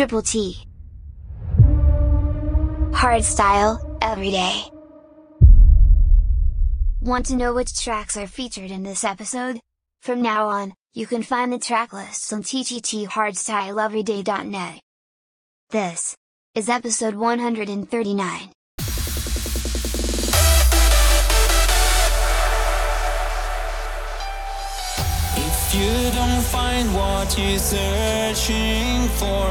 Triple T. Hardstyle, every day. Want to know which tracks are featured in this episode? From now on, you can find the track lists on ttthardstyleeveryday.net. This is episode 139. You don't find what you're searching for,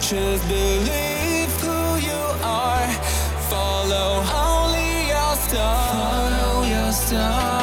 just believe who you are. Follow only your star. Follow your star.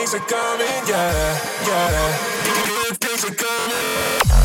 things are coming, yeah, yeah. Good things are coming.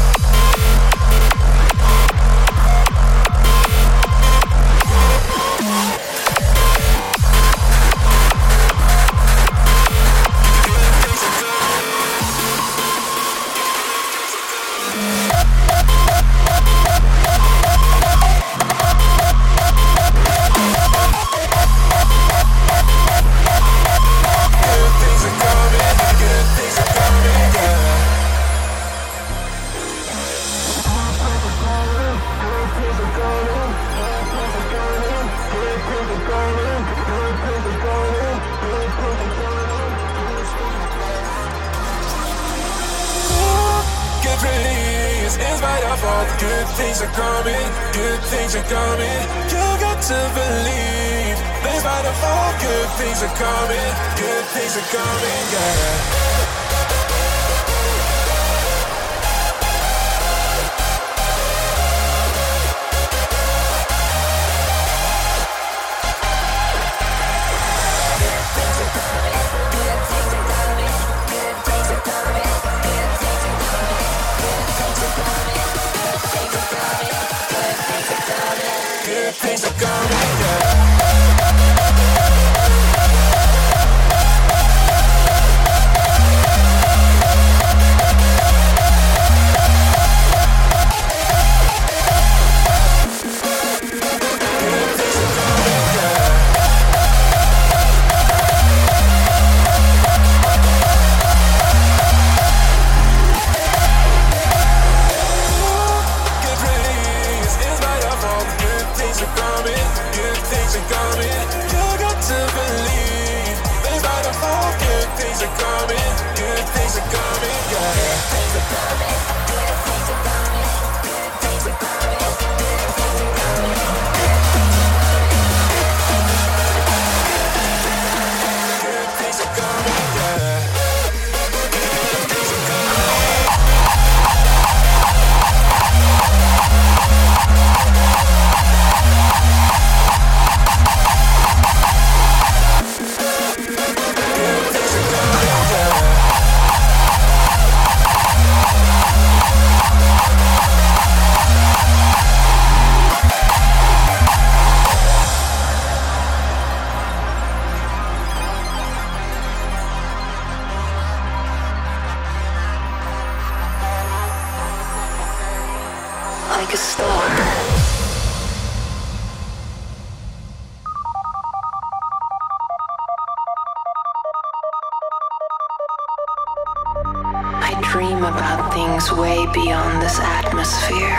dream about things way beyond this atmosphere.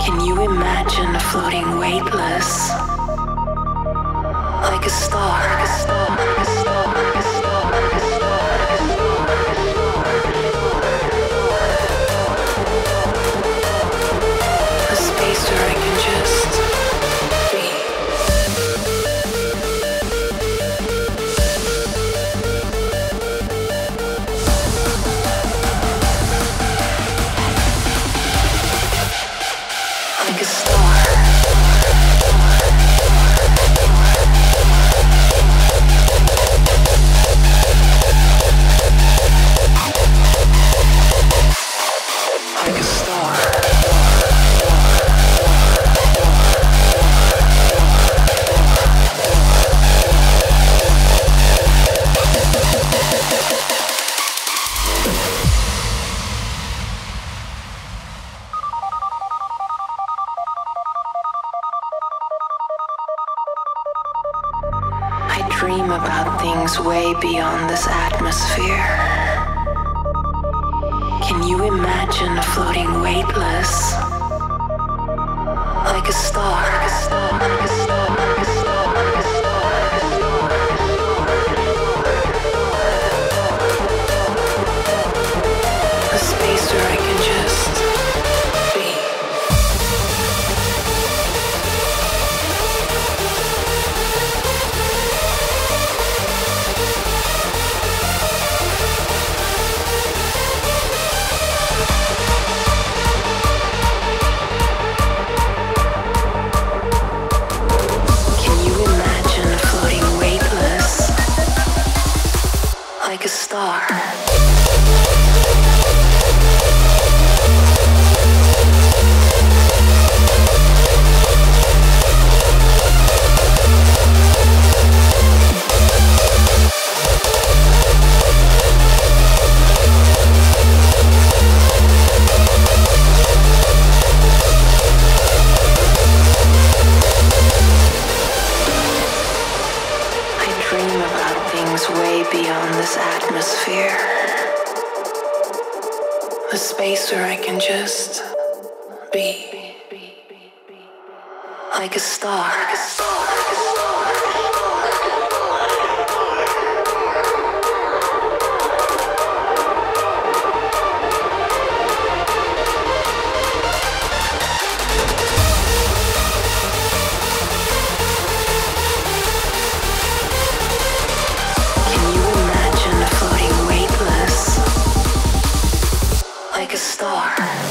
Can you imagine floating weightless? Like a star, like a star, like a star. Star?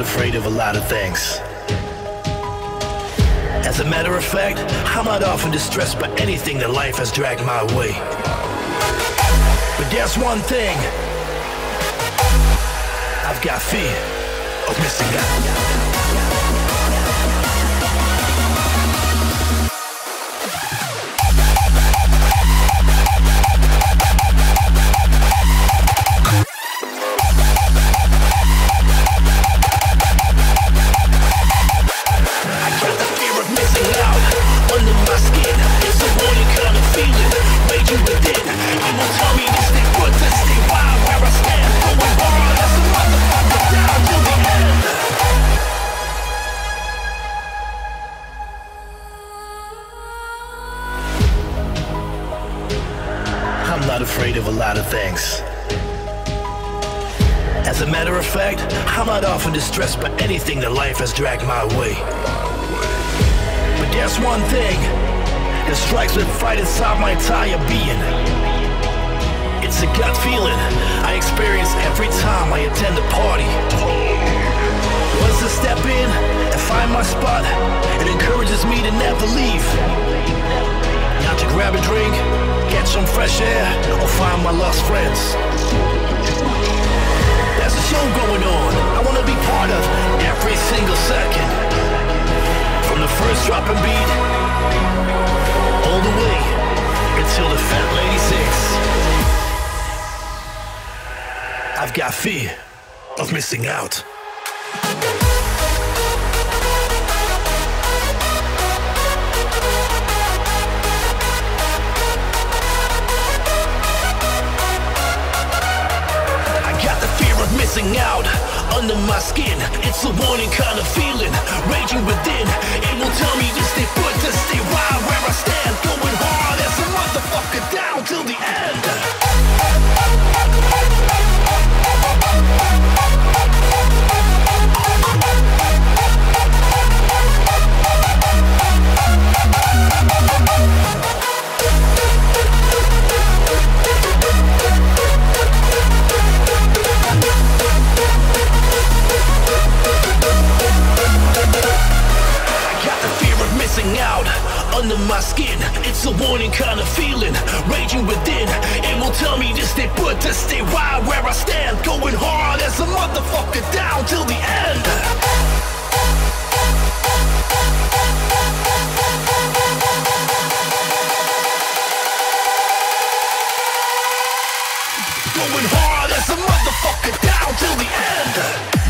Afraid of a lot of things. As a matter of fact, I'm not often distressed by anything that life has dragged my way. But there's one thing I've got fear of missing out. Anything that life has dragged my way. But there's one thing that strikes with fright inside my entire being. It's a gut feeling I experience every time I attend a party. Once I step in and find my spot, it encourages me to never leave. Not to grab a drink, get some fresh air, or find my lost friends dropping beat, all the way until the fat lady sings. I've got fear of missing out. I got the fear of missing out under my skin. It's a warning kind of feeling raging within. It will tell me to stay put, to stay wild where I stand, going hard as a motherfucker down till the under my skin. It's a warning kind of feeling, raging within. It will tell me to stay put, to stay right where I stand. Going hard as a motherfucker down till the end. Going hard as a motherfucker down till the end.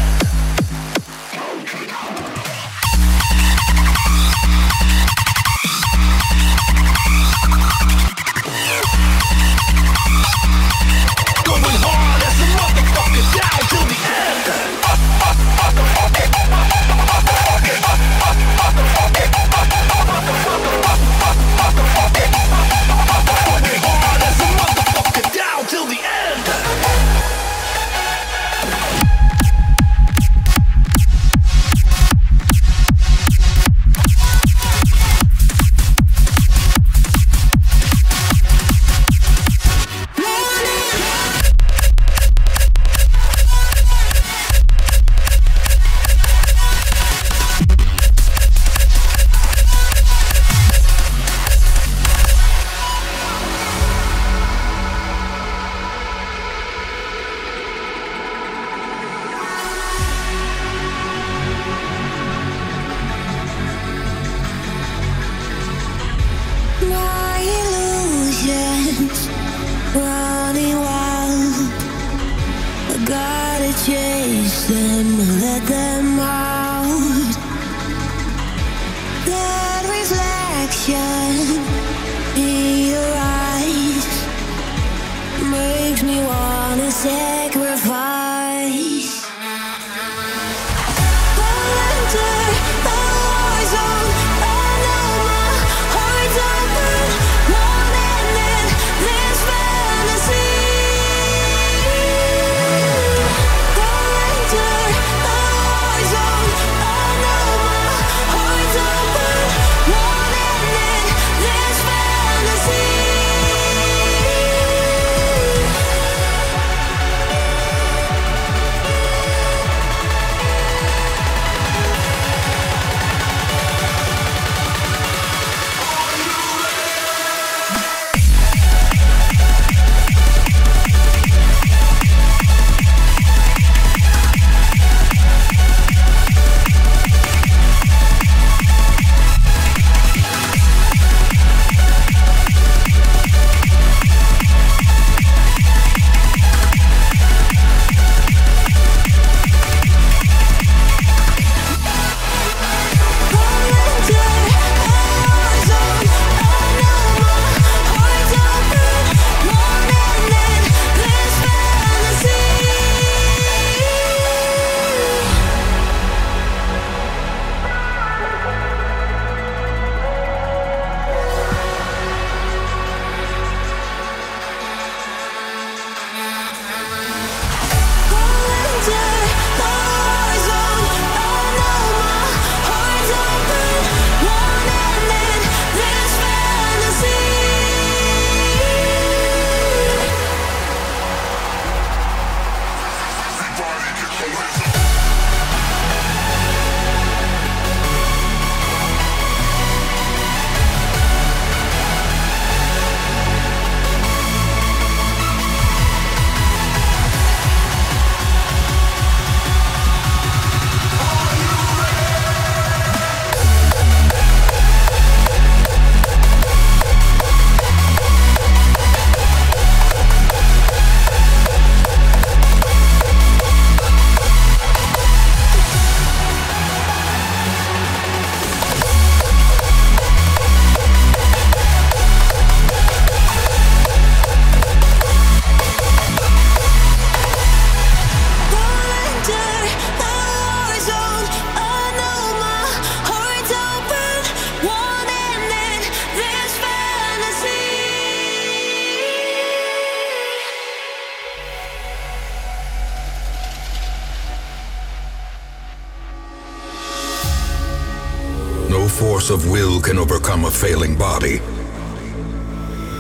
Failing body.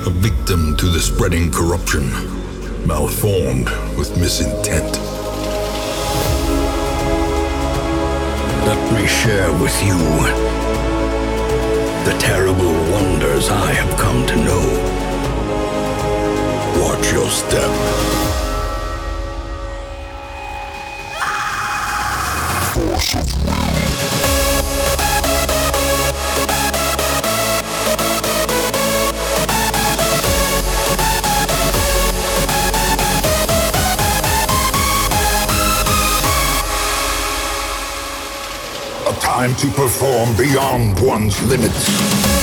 A victim to the spreading corruption, malformed with misintent. Let me share with you the terrible wonders I have come to know. Watch your step. Beyond one's limits.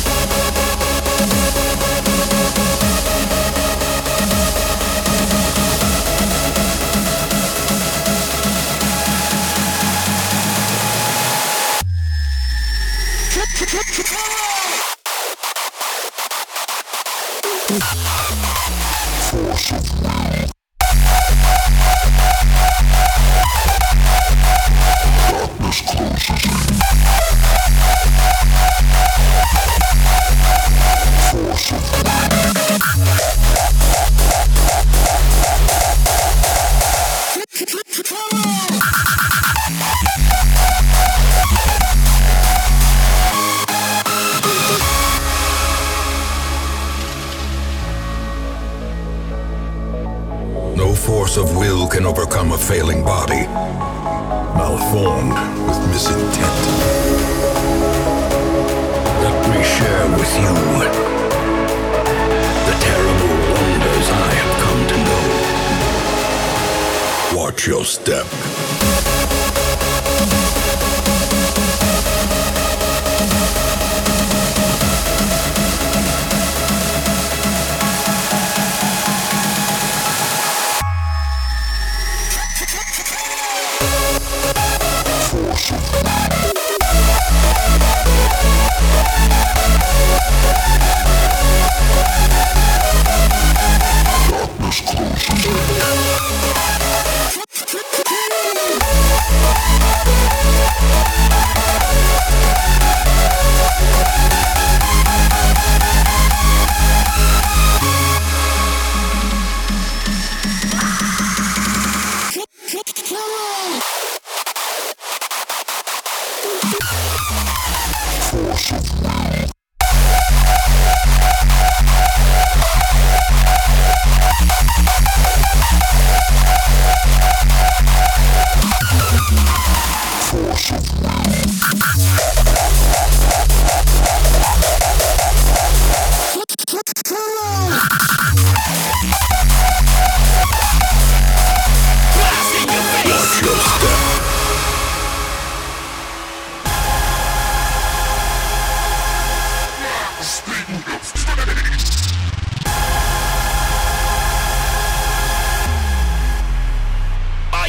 your step.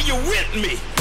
you with me?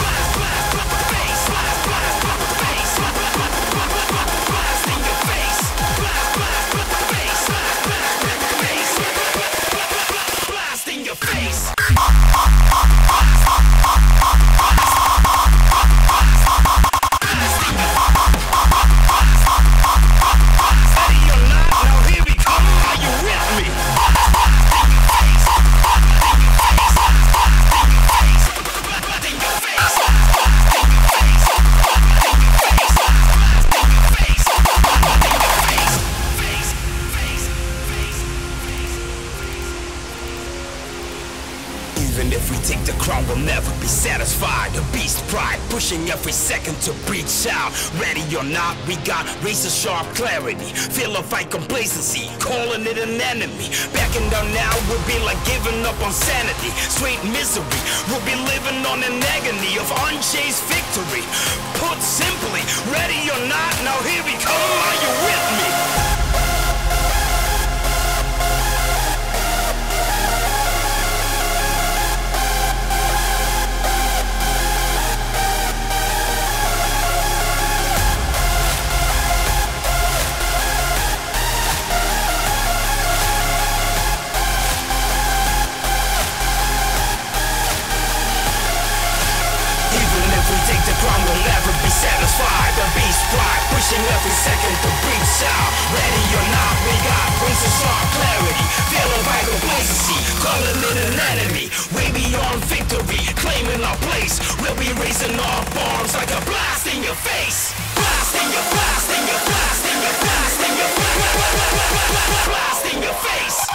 Razor sharp clarity. Feel a fight complacency, calling it an enemy. Backing down now would be like giving up on sanity. Straight misery, we'll be living on an agony of unchased victory. Put simply, ready or not, now here we come. Are you with and sharp clarity. Feeling by complacency, calling it an enemy. Way beyond victory, claiming our place. We'll be raising our arms like a blast in your face. Blast in your, blast in your, blast in your, blast in your, blast in your face.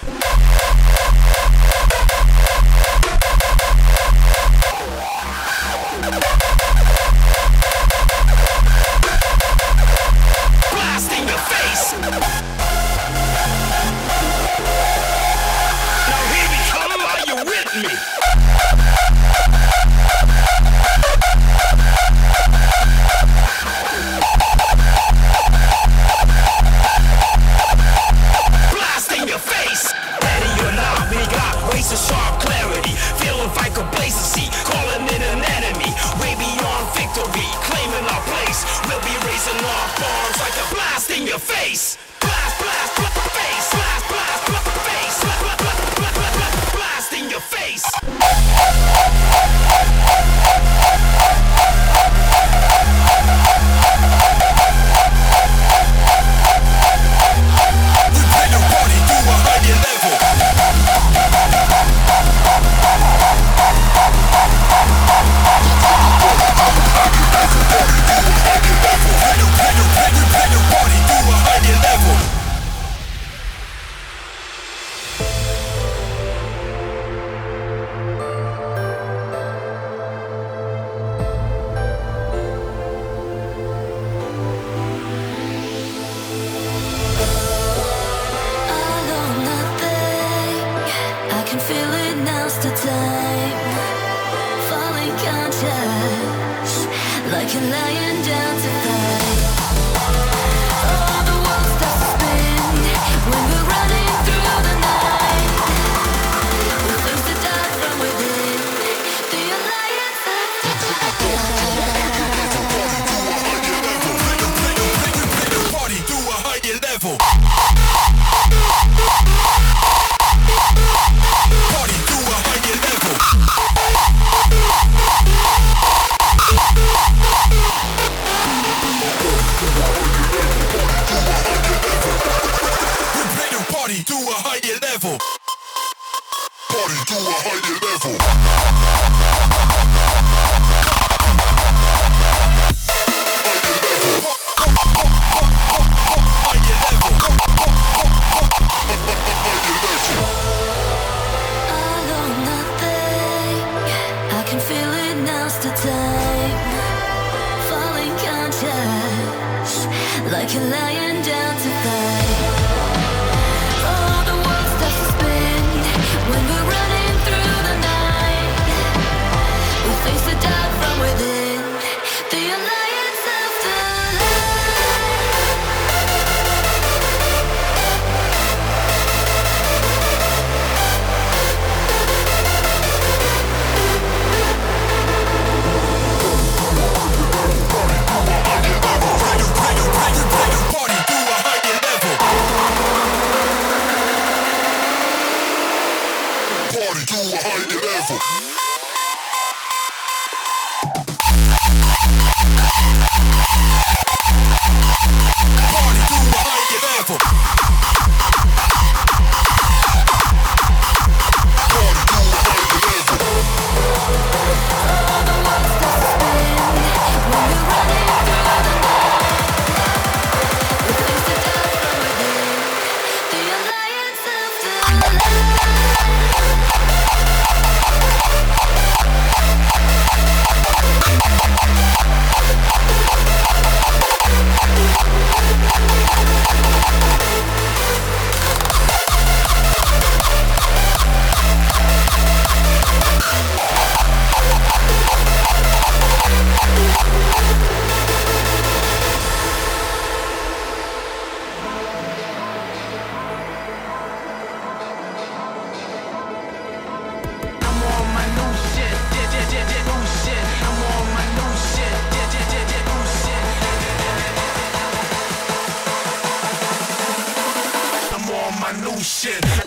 action.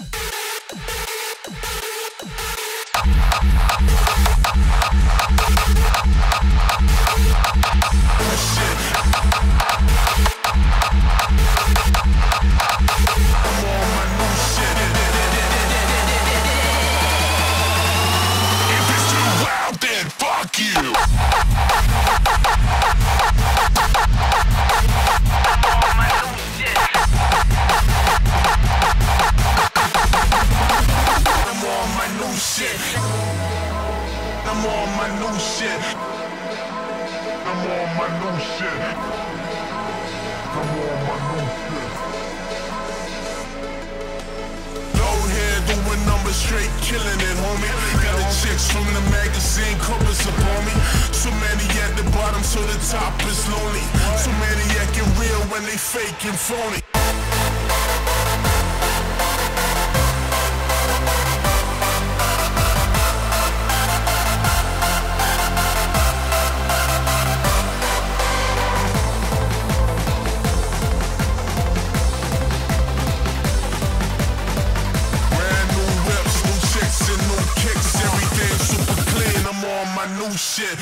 Triple shit.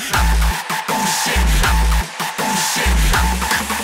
Hard style,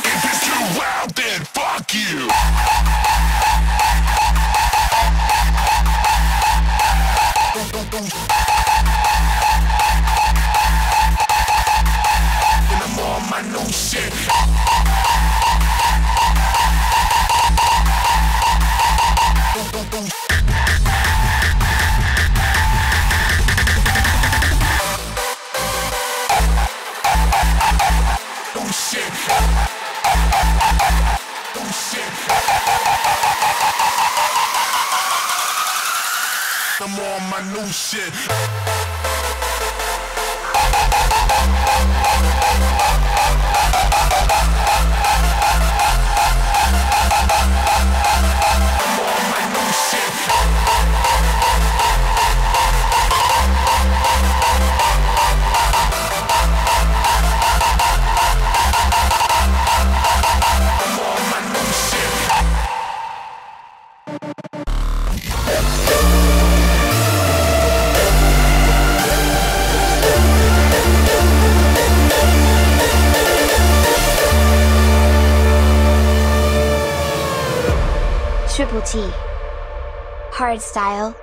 day.